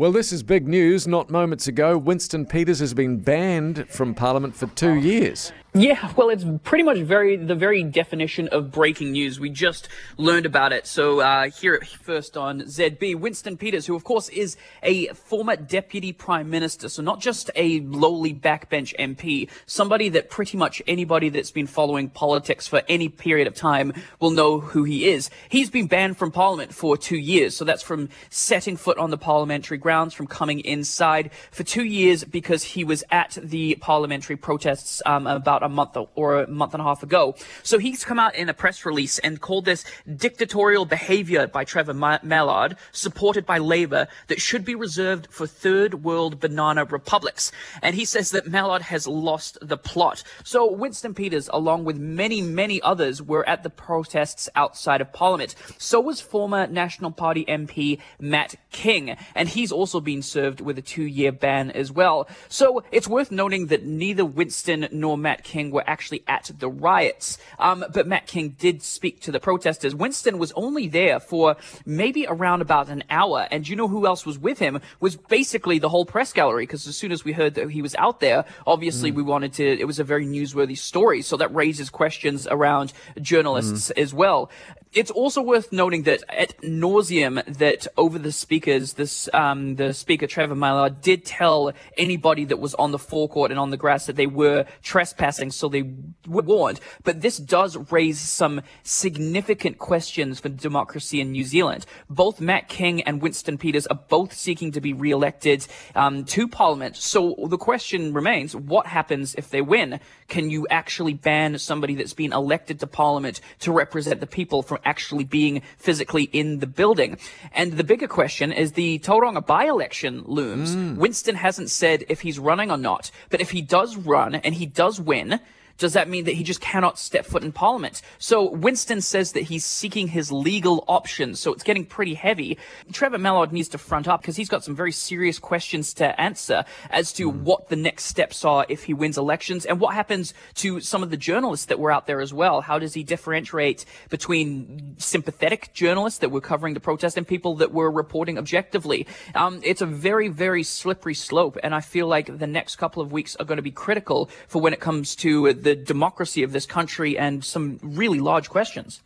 Well, this is big news. Not moments ago, Winston Peters has been banned from Parliament for two years. Yeah, well, it's pretty much very the very definition of breaking news. We just learned about it. So uh, here first on ZB, Winston Peters, who of course is a former deputy prime minister, so not just a lowly backbench MP, somebody that pretty much anybody that's been following politics for any period of time will know who he is. He's been banned from Parliament for two years, so that's from setting foot on the parliamentary grounds, from coming inside for two years because he was at the parliamentary protests um, about about a month or a month and a half ago. So he's come out in a press release and called this dictatorial behavior by Trevor Mallard, supported by Labour, that should be reserved for third world banana republics. And he says that Mallard has lost the plot. So Winston Peters, along with many, many others, were at the protests outside of Parliament. So was former National Party MP Matt King, and he's also been served with a two-year ban as well. So it's worth noting that neither Winston nor Matt King were actually at the riots. Um, but Matt King did speak to the protesters. Winston was only there for maybe around about an hour. And you know who else was with him? Was basically the whole press gallery. Because as soon as we heard that he was out there, obviously mm. we wanted to, it was a very newsworthy story. So that raises questions around journalists mm. as well. It's also worth noting that at nauseum that over the speakers, this um, the speaker Trevor Mallard did tell anybody that was on the forecourt and on the grass that they were trespassing, so they were warned. But this does raise some significant questions for democracy in New Zealand. Both Matt King and Winston Peters are both seeking to be re-elected um, to Parliament. So the question remains: What happens if they win? Can you actually ban somebody that's been elected to Parliament to represent the people from actually being physically in the building. And the bigger question is the Tauranga by-election looms. Mm. Winston hasn't said if he's running or not, but if he does run and he does win, one does that mean that he just cannot step foot in parliament? So Winston says that he's seeking his legal options, so it's getting pretty heavy. Trevor Mallard needs to front up because he's got some very serious questions to answer as to mm. what the next steps are if he wins elections and what happens to some of the journalists that were out there as well. How does he differentiate between sympathetic journalists that were covering the protest and people that were reporting objectively? Um, it's a very, very slippery slope, and I feel like the next couple of weeks are going to be critical for when it comes to the the democracy of this country and some really large questions.